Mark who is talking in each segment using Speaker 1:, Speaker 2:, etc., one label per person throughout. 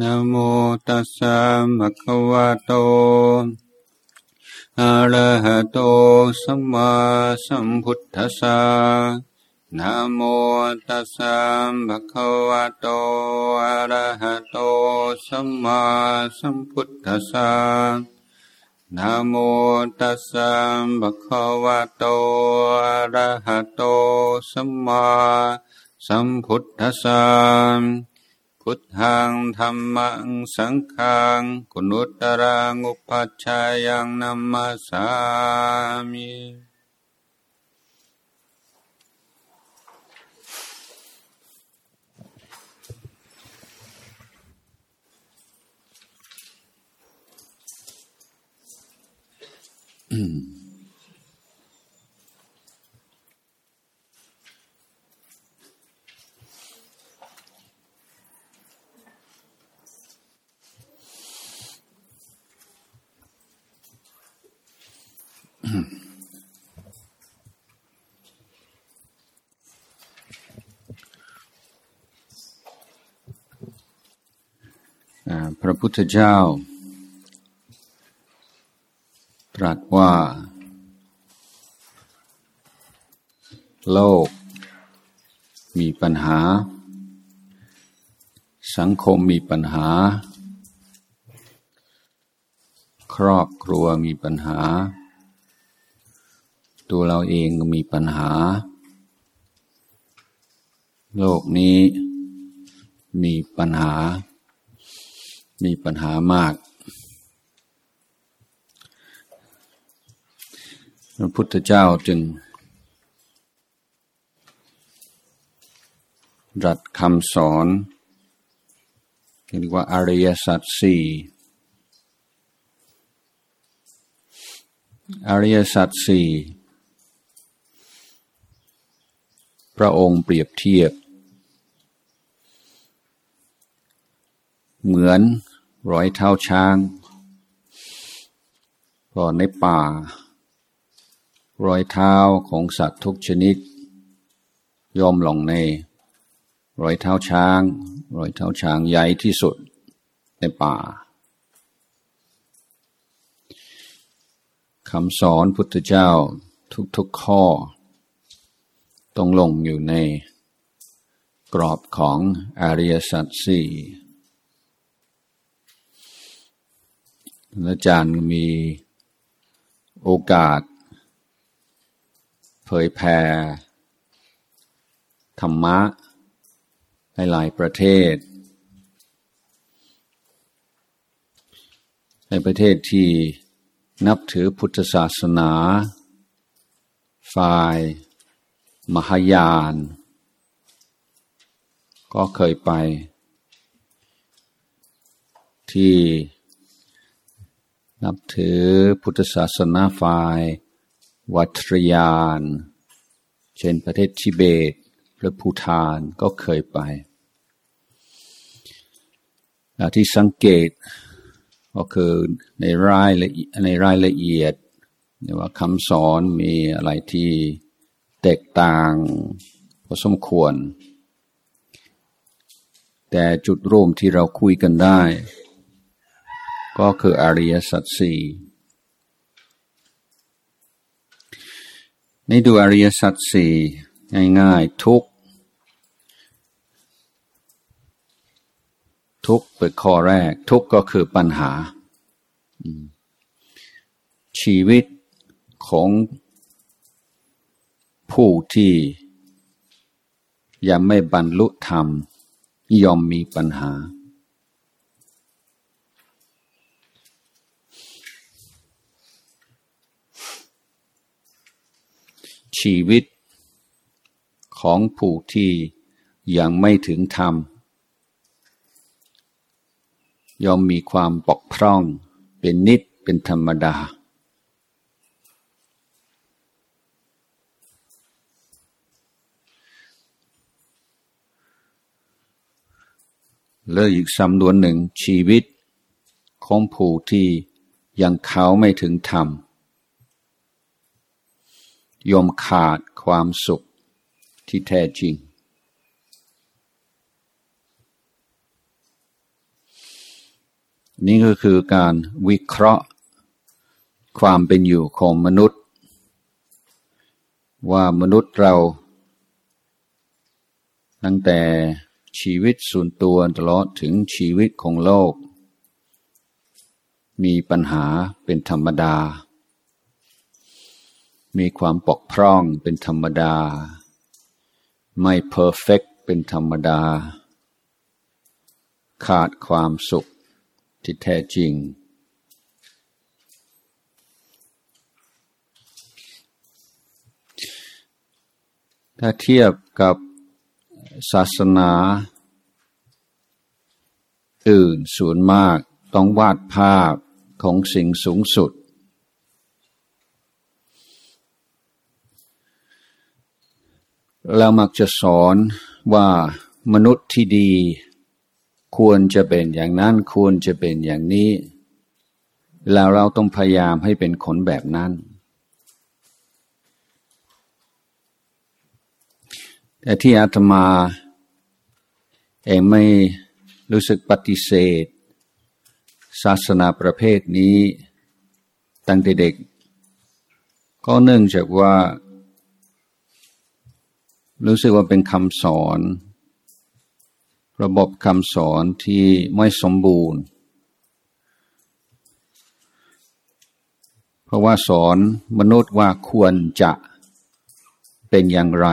Speaker 1: นะโมตัสสะภะคะวะโตอะระหะโตสัมมาสัมพุทธัสสะนะโมตัสสะภะคะวะโตอะระหะโตสัมมาสัมพุทธัสสะนะโมตัสสะภะคะวะโตอะระหะโตสัมมาสัมพุทธัสสะ พุทธังธรรมังสังฆังกุณุตรังอุปัชฌายังนัมมาสามิ พระพุทธเจ้า ตรัสว่า โลก มีปัญหา สังคมมีปัญหา ครอบครัวมีปัญหา ตัวเราเองก็มีปัญหา โลกนี้มีปัญหา มีปัญหามาก พระพุทธเจ้าจึงรัดคำสอนเรียกว่าอริยสัจสี่อริยสัจสี่ พระองค์เปรียบเทียบ เหมือนร้อยเท้าช้างพอในป่า รอยเท้าของสัตว์ทุกชนิด ย่อมลงใน รอยเท้าช้าง รอยเท้าช้างใหญ่ที่สุดในป่าคำสอนพุทธเจ้าทุกๆข้อ ต้องลงอยู่ในกรอบของอริยสัจสี่อาจารย์มีโอกาส เผยแผ่ธรรมะในหลายประเทศ ในประเทศที่นับถือพุทธศาสนา ฝ่าย มหายาน ก็เคยไป ที่นับถือพุทธศาสนาฝ่าย วัตรยาน เช่นประเทศทิเบตหรือภูฐานก็เคยไปที่สังเกตก็คือในรายละในรายละเอียดว่าคำสอนมีอะไรที่ แตกต่างพอสมควร แต่จุดร่วมที่เราคุยกันได้ ก็คืออริยสัจสี่นี่ดูอริยสัจสี่ง่ายๆทุกทุกเป็นข้อแรก ทุกก็คือปัญหา ชีวิตของ ผู้ที่ยังไม่บรรลุธรรมย่อมมีปัญหา ชีวิตของผู้ที่ยังไม่ถึงธรรมย่อมมีความปกพร่องเป็นนิดเป็นธรรมดา เลยอีกสำนวนหนึ่งชีวิต ของผู้ที่ยังเขาไม่ถึงธรรมยอมขาดความสุขที่แท้จริง นี่ก็คือการวิเคราะห์ ความเป็นอยู่ของมนุษย์ ว่ามนุษย์เรา ตั้งแต่ ชีวิตส่วนตัวตลอดถึงชีวิตของโลก มีปัญหาเป็นธรรมดา มีความปกพร่องเป็นธรรมดา ไม่เพอร์เฟกเป็นธรรมดา ขาดความสุขที่แท้จริง ถ้าเทียบกับ ศาสนาอื่นส่วนมากต้องวาดภาพของสิ่งสูงสุดเรามักจะสอนว่ามนุษย์ที่ดี ควรจะเป็นอย่างนั้นควรจะเป็นอย่างนี้ แล้วเราต้องพยายามให้เป็นคนแบบนั้น แต่ที่อาตมาเองไม่รู้สึกปฏิเสธ ศาสนาประเภทนี้ตั้งแต่เด็ก ก็เนื่องจากว่า รู้สึกว่าเป็นคำสอน ระบบคำสอนที่ไม่สมบูรณ์ เพราะว่าสอนมนุษย์ว่าควรจะเป็นอย่างไร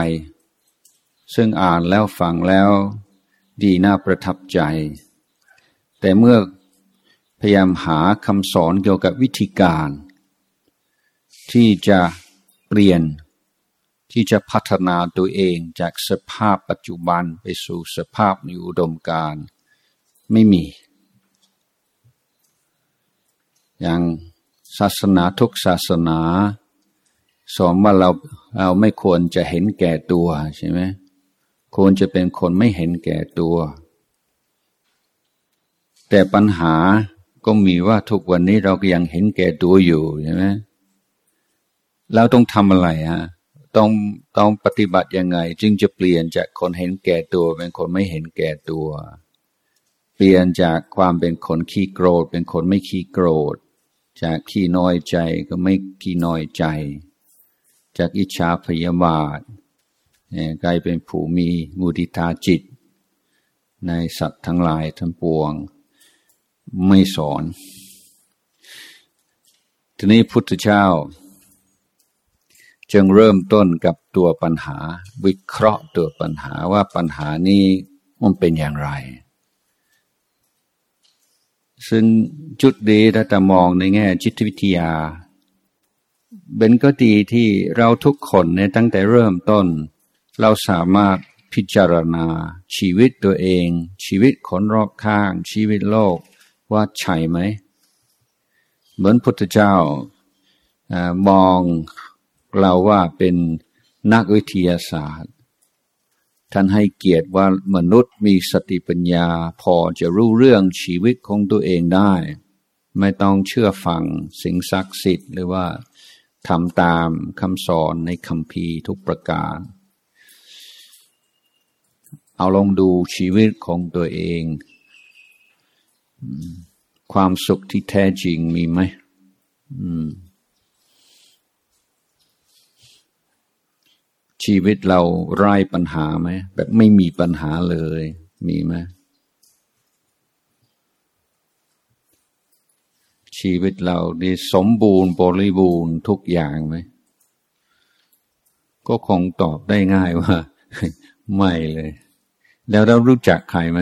Speaker 1: ซึ่งอ่านแล้วฟังแล้วดีน่าประทับใจ แต่เมื่อพยายามหาคำสอนเกี่ยวกับวิธีการ ที่จะเปลี่ยนที่จะพัฒนาตัวเองจากสภาพปัจจุบันไปสู่สภาพในอุดมการไม่มี อย่างศาสนาทุกศาสนา สอนว่าเราเราไม่ควรจะเห็นแก่ตัวใช่ไหม ควรจะเป็นคนไม่เห็นแก่ตัว แต่ปัญหาก็มีว่าทุกวันนี้เราก็ยังเห็นแก่ตัวอยู่ใช่ไหมเราต้องทำอะไรฮะต้องต้องปฏิบัติยังไง จึงจะเปลี่ยนจากคนเห็นแก่ตัวเป็นคนไม่เห็นแก่ตัว เปลี่ยนจากความเป็นคนขี้โกรธ เป็นคนไม่ขี้โกรธ จากขี้น้อยใจก็ไม่ขี้น้อยใจ จากอิจฉาพยาบาท กลายเป็นผู้มีมุติตาจิต ในสัตว์ทั้งหลายทั้งปวงไม่สอน ทีนี้พุทธเจ้า จึงเริ่มต้นกับตัวปัญหา วิเคราะห์ตัวปัญหาว่าปัญหานี้มันเป็นอย่างไร ซึ่งจุดดีถ้าจะมองในแง่จิตวิทยา เป็นก็ดีที่เราทุกคนเนี่ยตั้งแต่เริ่มต้น เราสามารถพิจารณาชีวิตตัวเอง ชีวิตคนรอบข้าง ชีวิตโลกว่าใช่ไหม เหมือนพุทธเจ้ามองเราว่าเป็นนักวิทยาศาสตร์ ท่านให้เกียรติว่ามนุษย์มีสติปัญญา พอจะรู้เรื่องชีวิตของตัวเองได้ ไม่ต้องเชื่อฟังสิ่งศักดิ์สิทธิ์หรือว่าทำตามคำสอนในคำพีทุกประการ เอาลองดูชีวิตของตัวเอง ความสุขที่แท้จริงมีไหมชีวิตเราไร้ปัญหาไหมแบบไม่มีปัญหาเลย มีไหมชีวิตเราดีสมบูรณ์บริบูรณ์ทุกอย่างไหม ก็คงตอบได้ง่ายว่า ไม่เลย แล้วเรารู้จักใครไหม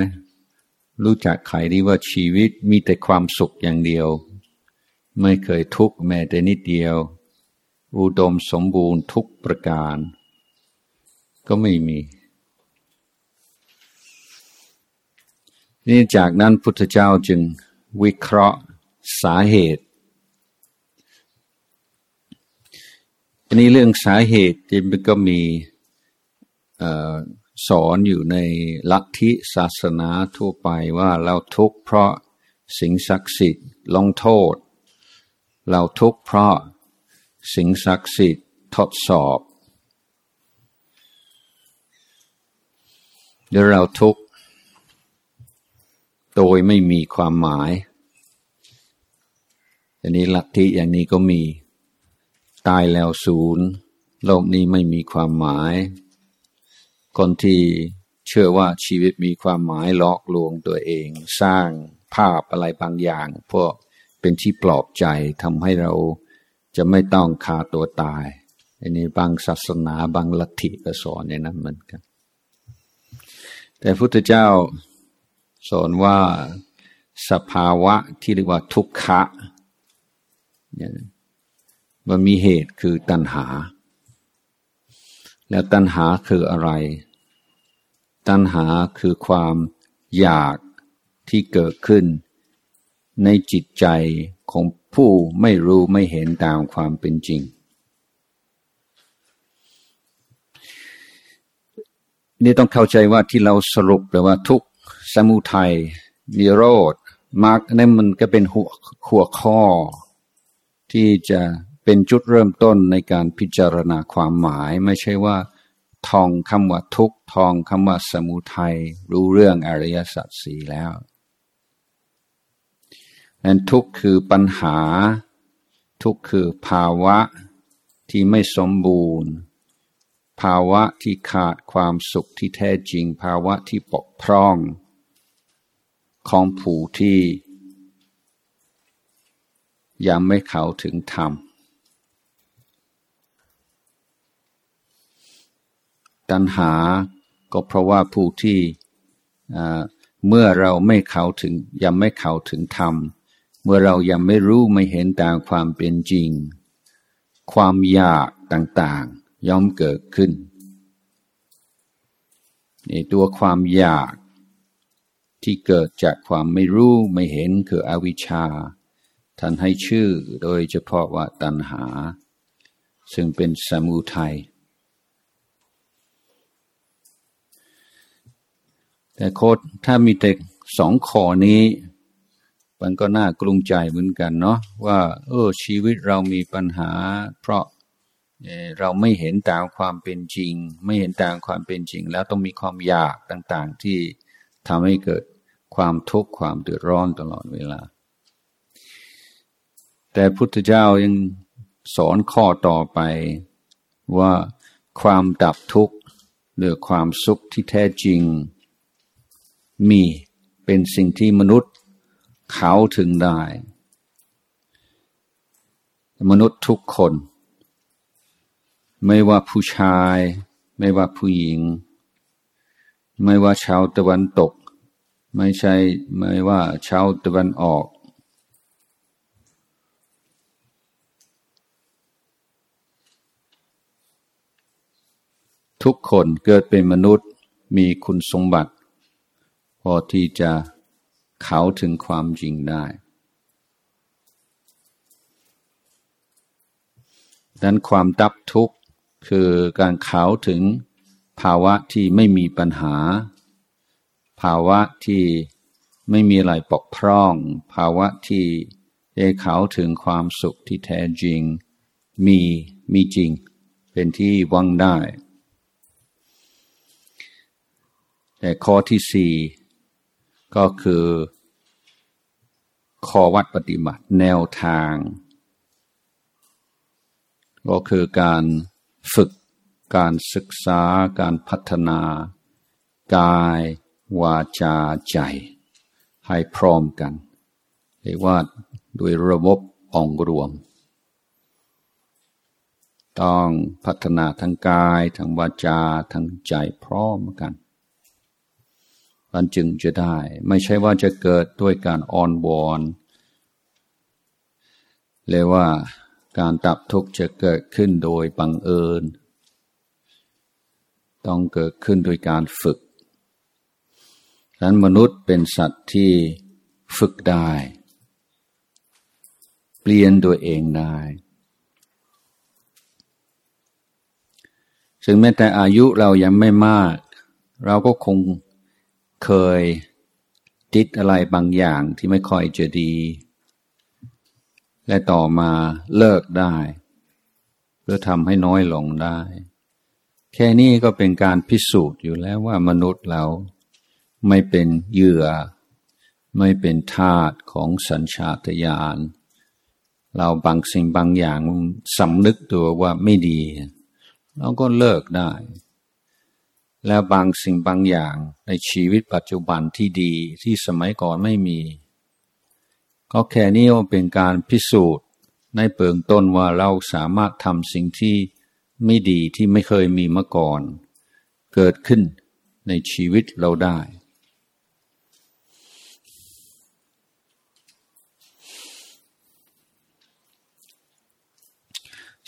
Speaker 1: รู้จักใครที่ว่าชีวิตมีแต่ความสุขอย่างเดียว ไม่เคยทุกข์แม้แต่นิดเดียว อุดมสมบูรณ์ทุกประการ ก็ไม่มีนี่จากนั้นพุทธเจ้าจึงวิเคราะห์สาเหตุอันนี้เรื่องสาเหตุที่มันก็มี สอนอยู่ในลัทธิศาสนาทั่วไปว่าเราทุกข์เพราะสิ่งศักดิ์สิทธิ์ลงโทษ เราทุกข์เพราะสิ่งศักดิ์สิทธิ์ทดสอบหรือเราทุกข์โดยไม่มีความหมายแต่นี้ลัทธิอย่างนี้ก็มี ตายแล้วศูนย์โลกนี้ไม่มีความหมาย คนที่เชื่อว่าชีวิตมีความหมายหลอกลวงตัวเอง สร้างภาพอะไรบางอย่างพวกเป็นที่ปลอบใจทำให้เราจะไม่ต้องฆ่าตัวตายอันนี้บางศาสนาบางลัทธิก็สอนอย่างนั้นเหมือนกัน แต่พุทธเจ้าสอนว่าสภาวะที่เรียกว่าทุกขะมันมีเหตุคือตัณหา แล้วตัณหาคืออะไร ตัณหาคือความอยากที่เกิดขึ้น ในจิตใจของผู้ไม่รู้ไม่เห็นตามความเป็นจริง นี่ต้องเข้าใจว่าที่เราสรุปแปลว่าทุกสมุทัยนิโรธมรรคนั่นมันก็เป็นหัวหัวข้อ ที่จะเป็นจุดเริ่มต้นในการพิจารณาความหมาย ไม่ใช่ว่า ทองคำว่าทุกทองคำว่าสมุทัยรู้เรื่องอริยสัจสีแล้วนั้นทุกคือปัญหา ทุกคือภาวะที่ไม่สมบูรณ์ ภาวะที่ขาดความสุขที่แท้จริง ภาวะที่ปกพร่อง ของผู้ที่ยังไม่เข้าถึงธรรม ตัณหา ก็เพราะว่าผู้ที่เมื่อเราไม่เข้าถึงยังไม่เข้าถึงธรรม เมื่อเรายังไม่รู้ไม่เห็นตามความเป็นจริง ความอยากต่างๆ ย่อมเกิดขึ้นในตัวความอยากที่เกิดจากความไม่รู้ไม่เห็นคืออวิชชาท่านให้ชื่อโดยเฉพาะว่าตัณหา ซึ่งเป็นสมุทัย แต่โคดถ้ามีแต่สองข้อนี้ มันก็น่ากลุ้มใจเหมือนกันเนาะว่า เออ ชีวิตเรามีปัญหา เพราะเราไม่เห็นตามความเป็นจริง ไม่เห็นตามความเป็นจริง แล้วต้องมีความอยากต่างๆ ที่ทำให้เกิดความทุกข์ความเดือดร้อนตลอดเวลา แต่พุทธเจ้ายังสอนข้อต่อไปว่าความดับทุกข์หรือความสุขที่แท้จริง มีเป็นสิ่งที่มนุษย์เขาถึงได้ มนุษย์ทุกคน ไม่ว่าผู้ชาย ไม่ว่าผู้หญิง ไม่ว่าชาวตะวันตก ไม่ใช่ไม่ว่าชาวตะวันออก ทุกคนเกิดเป็นมนุษย์มีคุณสมบัติ อที่จะเข้าถึงความจริงได้ดังความดับทุกข์คือการเข้าถึงภาวะที่ไม่มีปัญหา ภาวะที่ไม่มีอะไรปกพร่อง ภาวะที่ได้เข้าถึงความสุขที่แท้จริง มีมีจริง เป็นที่วังได้ แต่ข้อที่สี่ ก็คือข้อวัดปฏิบัติแนวทาง ก็คือการฝึกการศึกษาการพัฒนา กาย วาจาใจ ให้พร้อมกันเรียกว่าโดยระบบองรวม ต้องพัฒนาทั้งกาย ทั้งวาจา ทั้งใจพร้อมกัน มันจึงจะได้ ไม่ใช่ว่าจะเกิดด้วยการอ่อนวอนเลยว่าการตับทุกข์จะเกิดขึ้นโดยบังเอิญ ต้องเกิดขึ้นโดยการฝึกนั้นมนุษย์เป็นสัตว์ที่ฝึกได้ เปลี่ยนตัวเองได้ซึ่งแม้แต่อายุเรายังไม่มาก เราก็คง เคยติดอะไรบางอย่างที่ไม่ค่อยจะดี และต่อมาเลิกได้เพื่อทำให้น้อยลงได้ แค่นี้ก็เป็นการพิสูจน์อยู่แล้วว่ามนุษย์เราไม่เป็นเหยื่อ ไม่เป็นทาสของสัญชาตญาณเราบางสิ่งบางอย่างสำนึกตัวว่าไม่ดี เราก็เลิกได้ แล้วบางสิ่งบางอย่างในชีวิตปัจจุบันที่ดีที่สมัยก่อนไม่มี ก็แค่นี้เป็นการพิสูจน์ในเปิงต้นว่าเราสามารถทำสิ่งที่ไม่ดีที่ไม่เคยมีมาก่อน เกิดขึ้นในชีวิตเราได้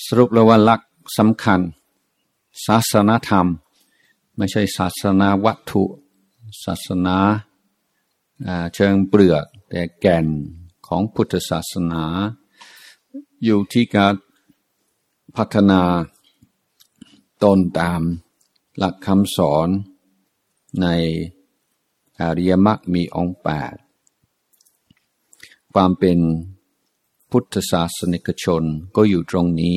Speaker 1: สรุปแล้วว่าหลักสำคัญ ศาสนาธรรม ไม่ใช่ศาสนาวัตถุ ศาสนาเชิงเปลือก แต่แก่นของพุทธศาสนา อยู่ที่การพัฒนาตนตามหลักคำสอนในอริยมรรคมีองค์แปดความเป็นพุทธศาสนิกชนก็อยู่ตรงนี้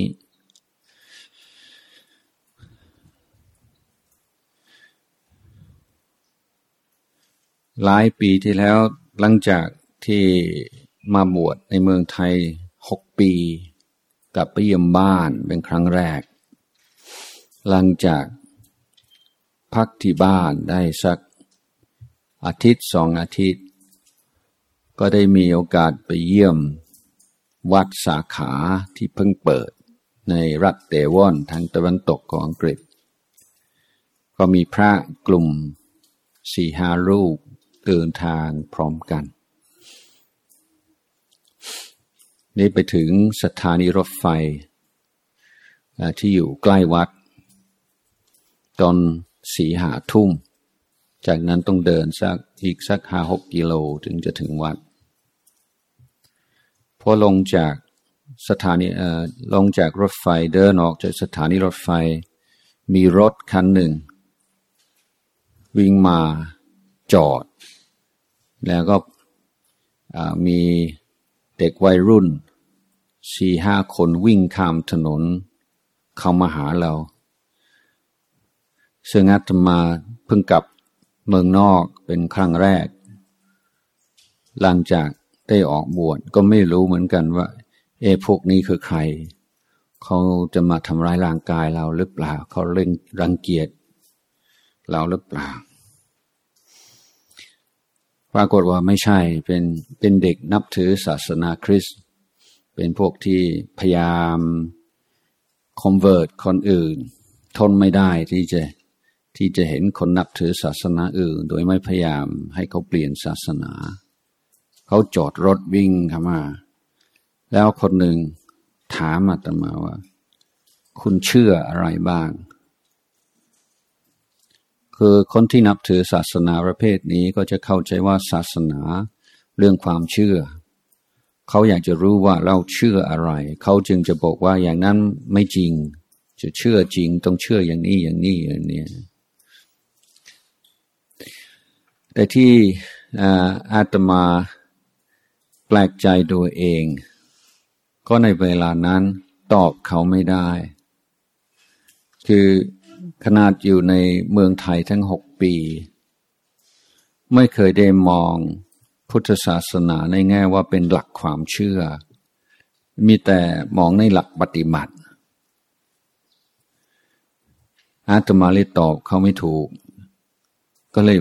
Speaker 1: หลายปีที่แล้วหลังจากที่มาบวชในเมืองไทยหกปี กลับไปเยี่ยมบ้านเป็นครั้งแรก หลังจากพักที่บ้านได้สักอาทิตย์สองอาทิตย์ ก็ได้มีโอกาสไปเยี่ยม วัดสาขาที่เพิ่งเปิดในรัฐเตวอนทางตะวันตกของอังกฤษ ก็มีพระกลุ่มสี่ห้ารูป เดินทางพร้อมกัน นี่ไปถึงสถานีรถไฟที่อยู่ใกล้วัด ตอนสีหาทุ่ม จากนั้นต้องเดินสักอีกสักห้าหกกิโลถึงจะถึงวัด พอลงจากสถานีเออลงจากรถไฟเดินออกจากสถานีรถไฟ มีรถคันหนึ่งวิ่งมาจอด แล้วก็มีเด็กวัยรุ่นสี่ห้าคนวิ่งข้ามถนน เข้ามาหาเรา ซึ่งอาตมาเพิ่งกลับเมืองนอกเป็นครั้งแรก หลังจากได้ออกบวชก็ไม่รู้เหมือนกันว่า เอพวกนี้คือใคร เขาจะมาทำร้ายร่างกายเราหรือเปล่า เขาเล่นรังเกียจเราหรือเปล่า ปรากฏว่าไม่ใช่เป็นเป็นเด็กนับถือศาสนาคริสต์เป็นพวกที่พยายามคอมเวิร์ตคนอื่น ทนไม่ได้ที่จะที่จะเห็นคนนับถือศาสนาอื่น โดยไม่พยายามให้เขาเปลี่ยนศาสนา เขาจอดรถวิ่งเข้ามา แล้วคนหนึ่งถามอาตมาว่า คุณเชื่ออะไรบ้าง คือคนที่นับถือศาสนาประเภทนี้ก็จะเข้าใจว่าศาสนาเรื่องความเชื่อ เขาอยากจะรู้ว่าเราเชื่ออะไร เขาจึงจะบอกว่าอย่างนั้นไม่จริง จะเชื่อจริงต้องเชื่ออย่างนี้อย่างนี้อย่างนี้แต่ที่อาตมาแปลกใจตัวเอง ก็ในเวลานั้นตอบเขาไม่ได้ คือ ขนาดอยู่ในเมืองไทยทั้งหกปี ไม่เคยได้มองพุทธศาสนาในแง่ว่าเป็นหลักความเชื่อ มีแต่มองในหลักปฏิบัติ อาตมาเลยตอบเขาไม่ถูก ก็เลย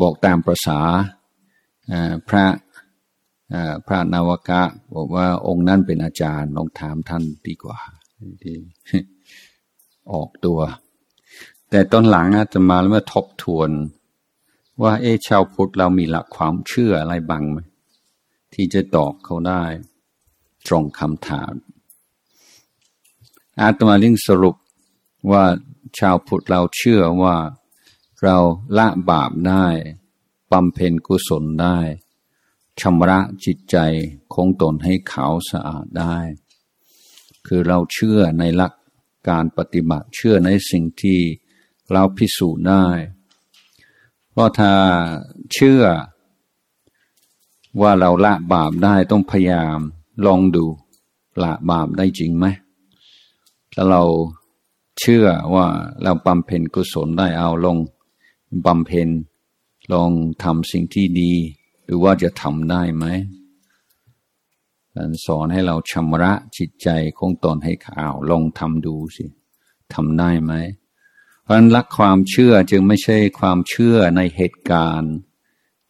Speaker 1: บอกตามประษาพระพระนาวกะ บอกว่าองค์นั้นเป็นอาจารย์ลองถามท่านดีกว่า ออกตัว แต่ตอนหลังจะมาแล้วมาทบทวน ว่าเอชาวพุทธเรามีหลักความเชื่ออะไรบ้างไหมที่จะตอบเขาได้ ตรงคำถาม อาตมาลิงสรุปว่าชาวพุทธเราเชื่อว่าเราละบาปได้บำเพ็ญกุศลได้ชำระจิตใจของตนให้ขาวสะอาดได้ คือเราเชื่อในหลักการปฏิบัติเชื่อในสิ่งที่ เราพิสูจน์ได้ เพราะถ้าเชื่อว่าเราละบาปได้ต้องพยายามลองดูละบาปได้จริงไหมถ้าเราเชื่อว่าเราบำเพ็ญกุศลได้เอาลงบำเพ็ญลองทำสิ่งที่ดี หรือว่าจะทำได้ไหมการสอนให้เราชำระจิตใจของตนให้ขาวลองทำดูสิทำได้ไหม เพราะนั้นรักความเชื่อจึงไม่ใช่ความเชื่อในเหตุการณ์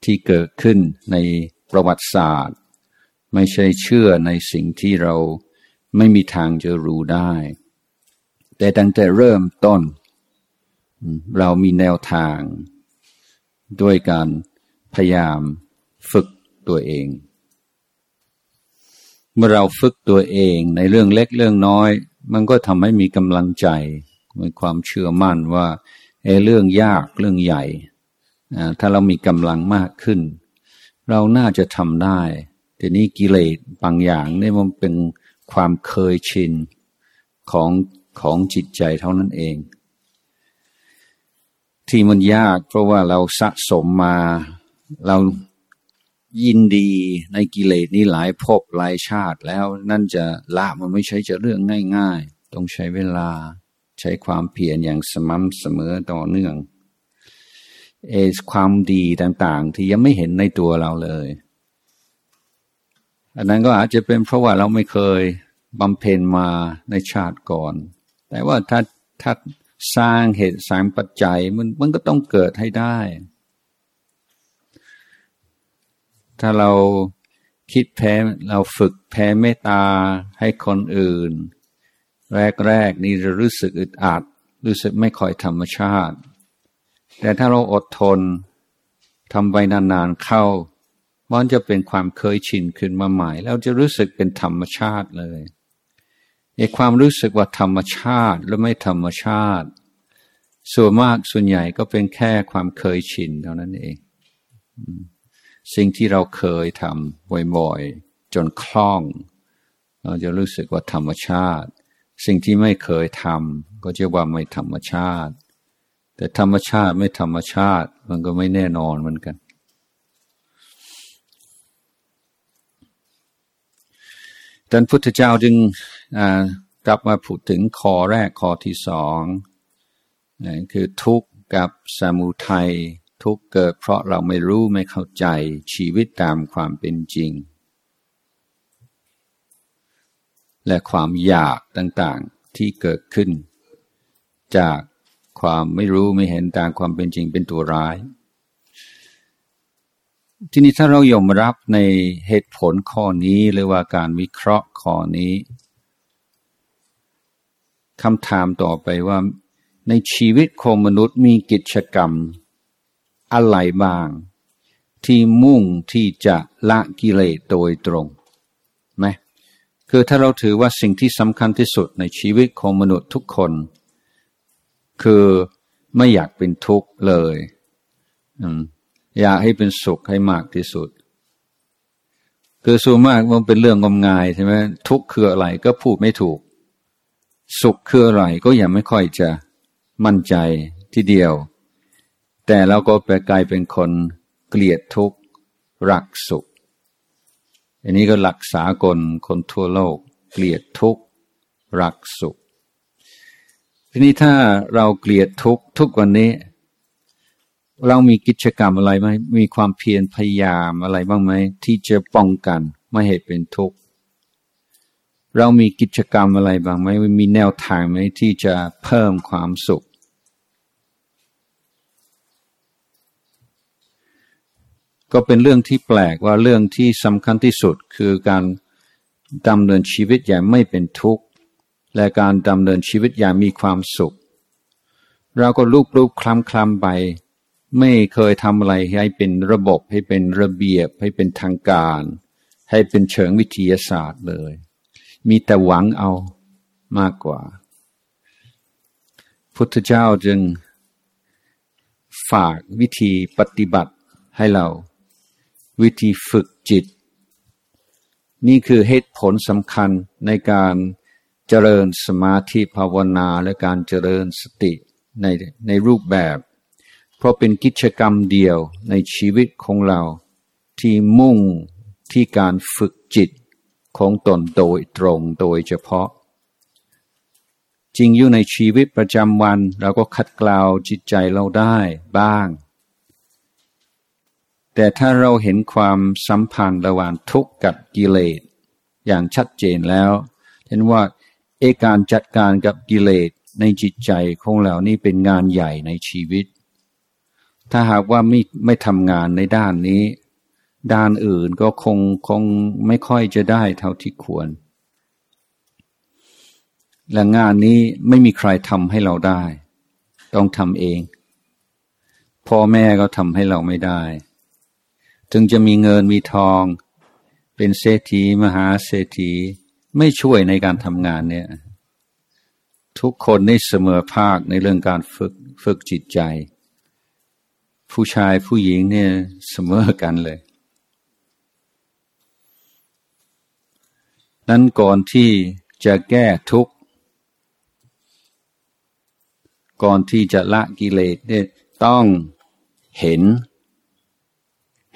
Speaker 1: ที่เกิดขึ้นในประวัติศาสตร์ ไม่ใช่เชื่อในสิ่งที่เราไม่มีทางจะรู้ได้ แต่ตั้งแต่เริ่มต้น เรามีแนวทาง ด้วยการพยายามฝึกตัวเอง เมื่อเราฝึกตัวเองในเรื่องเล็กเรื่องน้อย มันก็ทำให้มีกำลังใจ มีความเชื่อมั่นว่าไอ้เรื่องยากเรื่องใหญ่ ถ้าเรามีกำลังมากขึ้น เราน่าจะทำได้ ทีนี้กิเลสบางอย่างนี่มันเป็นความเคยชินของของจิตใจเท่านั้นเอง ที่มันยากเพราะว่าเราสะสมมาเรายินดีในกิเลสนี้หลายภพหลายชาติแล้วนั่นจะละมันไม่ใช่จะเรื่องง่าย ๆ ต้องใช้เวลา ใช้ความเพียรอย่างสม่ำเสมอต่อเนื่องเอความดีต่างๆ ที่ยังไม่เห็นในตัวเราเลย อันนั้นก็อาจจะเป็นเพราะว่าเราไม่เคยบำเพ็ญมาในชาติก่อน แต่ว่าถ้าถ้าสร้างเหตุสร้างปัจจัยมันมันก็ต้องเกิดให้ได้ ถ้าเราคิดแพ้เราฝึกแพ้เมตตาให้คนอื่น แรกๆนี่จะรู้สึกอึดอัด รู้สึกไม่ค่อยธรรมชาติ แต่ถ้าเราอดทนทำไปนานๆเข้า มันจะเป็นความเคยชินขึ้นมาใหม่ แล้วจะรู้สึกเป็นธรรมชาติเลยไอ้ความรู้สึกว่าธรรมชาติและไม่ธรรมชาติ ส่วนมากส่วนใหญ่ก็เป็นแค่ความเคยชินเท่านั้นเอง สิ่งที่เราเคยทำบ่อยๆจนคล่อง เราจะรู้สึกว่าธรรมชาติ สิ่งที่ไม่เคยทำก็จะว่าไม่ธรรมชาติ แต่ธรรมชาติไม่ธรรมชาติ มันก็ไม่แน่นอนเหมือนกัน ท่านพุทธเจ้าจึงกลับมาพูดถึงข้อแรกข้อที่สองคือทุกข์กับสมุทัยทุกข์เกิดเพราะเราไม่รู้ไม่เข้าใจชีวิตตามความเป็นจริง และความอยากต่างๆที่เกิดขึ้น จากความไม่รู้ไม่เห็นตามความเป็นจริงเป็นตัวร้าย ทีนี้ถ้าเรายอมรับในเหตุผลข้อนี้หรือว่าการวิเคราะห์ข้อนี้คำถามต่อไปว่าในชีวิตของมนุษย์มีกิจกรรม อะไรบ้าง ที่มุ่งที่จะละกิเลสโดยตรงไหม คือถ้าเราถือว่าสิ่งที่สำคัญที่สุดในชีวิตของมนุษย์ทุกคน คือไม่อยากเป็นทุกข์เลย อยากให้เป็นสุขให้มากที่สุด คือส่วนมากมันเป็นเรื่องงมงายใช่ไหมทุกข์คืออะไรก็พูดไม่ถูก สุขคืออะไรก็ยังไม่ค่อยจะมั่นใจทีเดียว แต่เราก็ไปกลายเป็นคนเกลียดทุกข์รักสุข อันนี้ก็หลักสากลคนทั่วโลก เกลียดทุกข์รักสุข ทีนี้ถ้าเราเกลียดทุกข์ทุกวันนี้ เรามีกิจกรรมอะไรไหมมีความเพียรพยายามอะไรบ้างไหมที่จะป้องกันไม่ให้เป็นทุกข์เรามีกิจกรรมอะไรบ้างไหมมีแนวทางไหมที่จะเพิ่มความสุข ก็เป็นเรื่องที่แปลกว่าเรื่องที่สำคัญที่สุดคือการดำเนินชีวิตอย่างไม่เป็นทุกข์ และการดำเนินชีวิตอย่างมีความสุข เราก็ลูบลูบคลำคลำไป ไม่เคยทำอะไรให้เป็นระบบให้เป็นระเบียบให้เป็นทางการ ให้เป็นเชิงวิทยาศาสตร์เลย มีแต่หวังเอามากกว่า พุทธเจ้าจึงฝากวิธีปฏิบัติให้เรา วิธีฝึกจิต นี่คือเหตุผลสำคัญในการเจริญสมาธิภาวนาและการเจริญสติในในรูปแบบ เพราะเป็นกิจกรรมเดียวในชีวิตของเราที่มุ่งที่การฝึกจิตของตนโดยตรงโดยเฉพาะ จริงอยู่ในชีวิตประจำวันเราก็คัดกลาวจิตใจเราได้บ้าง แต่ถ้าเราเห็นความสัมพันธ์ระหว่างทุกข์กับกิเลส อย่างชัดเจนแล้วเห็นว่าเอการจัดการกับกิเลสในจิตใจของเรานี่เป็นงานใหญ่ในชีวิต ถ้าหากว่าไม่ไม่ทำงานในด้านนี้ ด้านอื่นก็คงคงไม่ค่อยจะได้เท่าที่ควร และงานนี้ไม่มีใครทำให้เราได้ ต้องทำเอง พ่อแม่ก็ทำให้เราไม่ได้ ถึงจะมีเงินมีทอง เป็นเศรษฐีมหาเศรษฐีไม่ช่วยในการทำงานเนี่ย ทุกคนได้เสมอภาคในเรื่องการฝึกฝึกจิตใจ ผู้ชายผู้หญิงเนี่ยเสมอกันเลยนั้นก่อนที่จะแก้ทุกก่อนที่จะละกิเลสเนี่ยต้องเห็น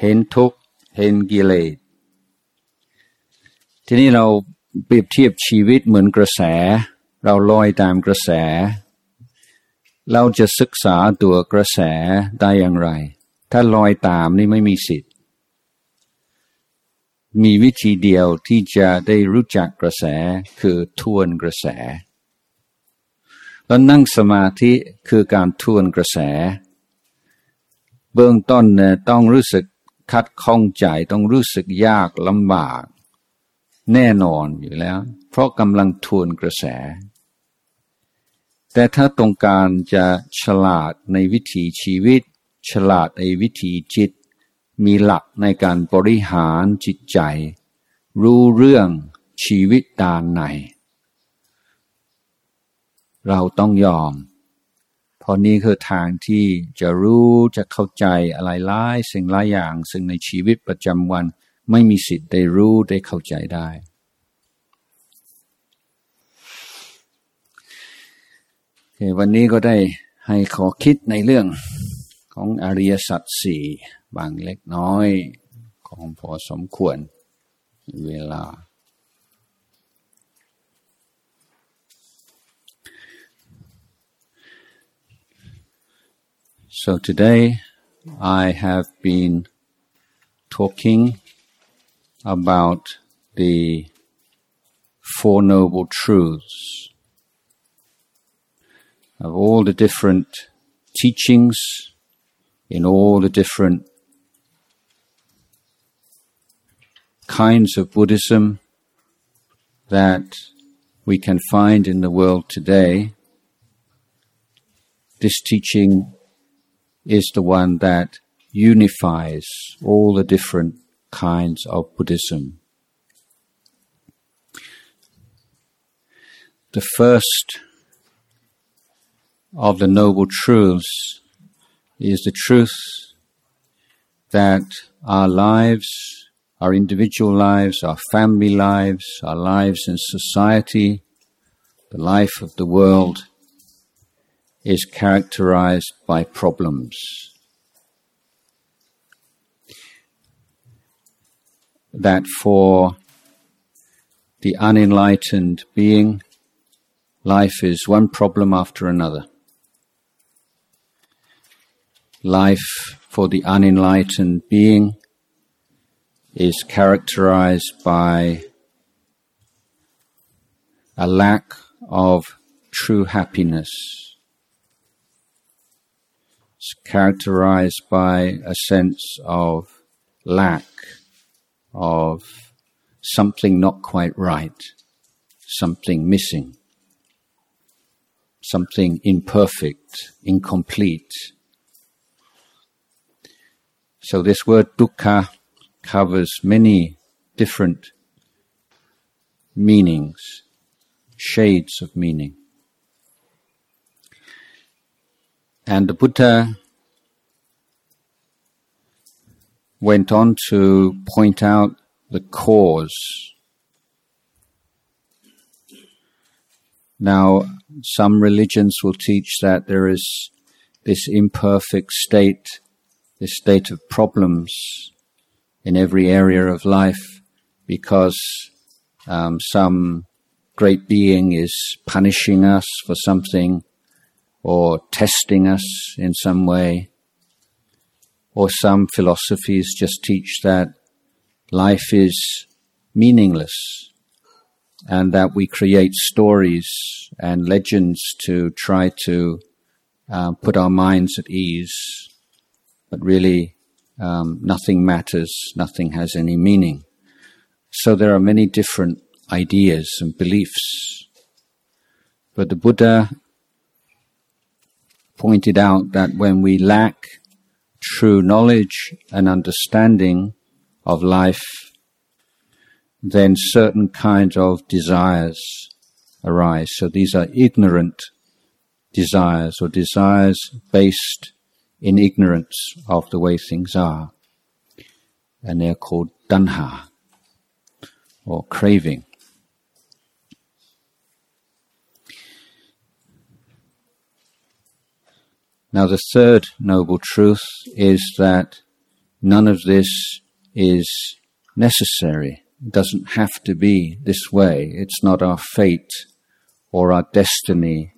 Speaker 1: เห็นทุกเห็นกิเลส ทีนี้เราเปรียบเทียบชีวิตเหมือนกระแส เราลอยตามกระแส เราจะศึกษาตัวกระแสได้อย่างไร ถ้าลอยตามนี่ไม่มีสิทธิ์ มีวิธีเดียวที่จะได้รู้จักกระแสคือทวนกระแส แล้วนั่งสมาธิคือการทวนกระแส เบื้องต้นเนี่ยต้องรู้สึก คัดข้องใจต้องรู้สึกยากลำบาก แน่นอนอยู่แล้ว เพราะกำลังทวนกระแส แต่ถ้าต้องการจะฉลาดในวิถีชีวิต ฉลาดในวิถีจิต มีหลักในการบริหารจิตใจ รู้เรื่องชีวิตดานไหนเราต้องยอม เพราะนี่คือทางที่จะรู้จะเข้าใจอะไรหลายสิ่งหลายอย่าง ซึ่งในชีวิตประจำวันไม่มีสิทธิ์ได้รู้ได้เข้าใจได้ วันนี้ก็ได้ให้ขอคิดในเรื่องของอริยสัจสี่บางเล็กน้อยของพอสมควรเวลา So today I have been talking about the Four Noble Truths. Of all the different teachings in all the different kinds of Buddhism that we can find in the world today, this teaching is the one that unifies all the different kinds of Buddhism. The first of the Noble Truths is the truth that our lives, our individual lives, our family lives, our lives in society, the life of the world is characterized by problems. That for the unenlightened being, life is one problem after another life for the unenlightened being is characterized by a lack of true happiness. Characterized by a sense of lack, of something not quite right, something missing, something imperfect, incomplete, so this word dukkha covers many different meanings, shades of meaning. And the Buddha went on to point out the cause. Now, some religions will teach that there is this imperfect state this state of problems in every area of life because um, some great being is punishing us for something or testing us in some way. Or some philosophies just teach that life is meaningless, and that we create stories and legends to try to uh, put our minds at ease, but really um, nothing matters, nothing has any meaning. So there are many different ideas and beliefs. But the Buddha pointed out that when we lack true knowledge and understanding of life, then certain kinds of desires arise. So these are ignorant desires or desires based in ignorance of the way things are. And they're called tanha or craving. Now, the third noble truth is that none of this is necessary. It doesn't have to be this way. It's not our fate or our destiny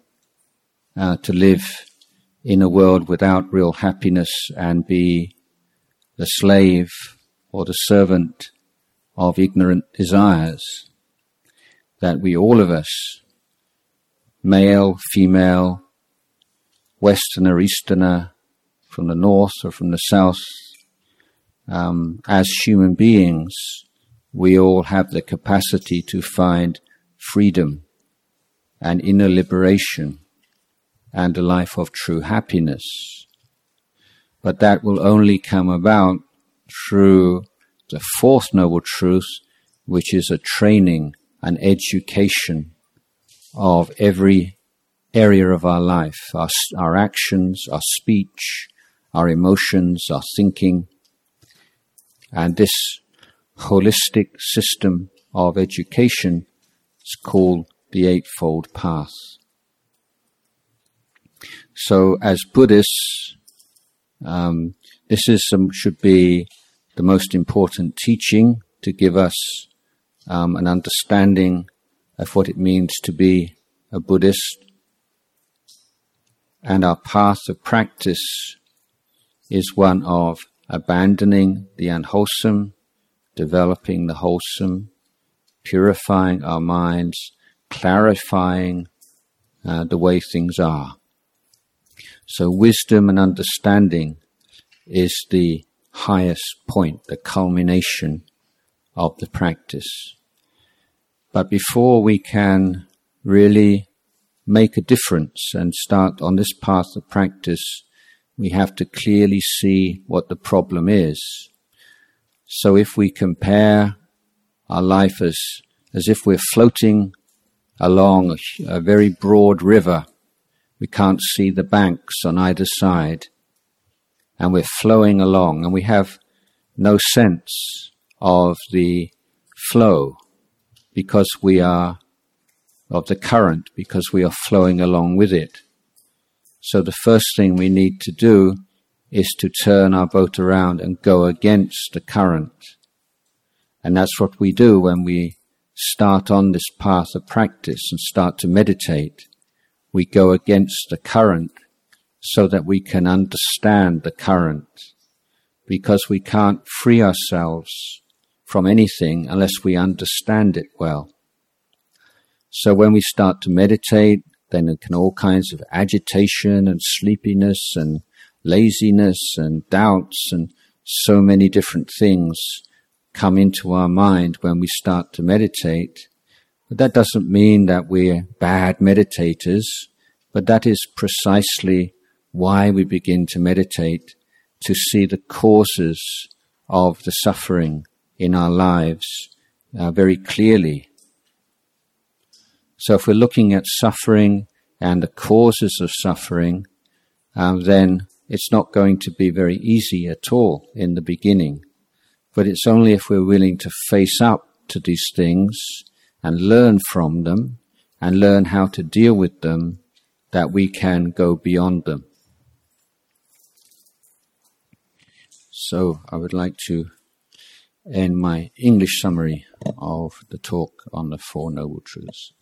Speaker 1: uh, to live in a world without real happiness and be the slave or the servant of ignorant desires. That we, all of us, male, female, Westerner, Easterner, from the north or from the south, um, as human beings, we all have the capacity to find freedom and inner liberation and a life of true happiness. But that will only come about through the fourth noble truth, which is a training, an education of every area of our life, our, our actions, our speech, our emotions, our thinking. And this holistic system of education is called the Eightfold Path. So, as Buddhists, um, this is some, should be the most important teaching to give us um, an understanding of what it means to be a Buddhist. And our path of practice is one of abandoning the unwholesome, developing the wholesome, purifying our minds, clarifying uh, the way things are. So wisdom and understanding is the highest point, the culmination of the practice. But before we can really make a difference and start on this path of practice, we have to clearly see what the problem is. So if we compare our life as, as if we're floating along a, a very broad river we can't see the banks on either side. And we're flowing along and we have no sense of the flow because we are of the current because we are flowing along with it. So the first thing we need to do is to turn our boat around and go against the current. And that's what we do when we start on this path of practice and start to meditate we go against the current so that we can understand the current because we can't free ourselves from anything unless we understand it well. So when we start to meditate, then it can all kinds of agitation and sleepiness and laziness and doubts and so many different things come into our mind when we start to meditate. But that doesn't mean that we're bad meditators, but that is precisely why we begin to meditate, to see the causes of the suffering in our lives uh, very clearly. So if we're looking at suffering and the causes of suffering, um, then it's not going to be very easy at all in the beginning. But it's only if we're willing to face up to these things and learn from them and learn how to deal with them that we can go beyond them. So I would like to end my English summary of the talk on the Four Noble Truths.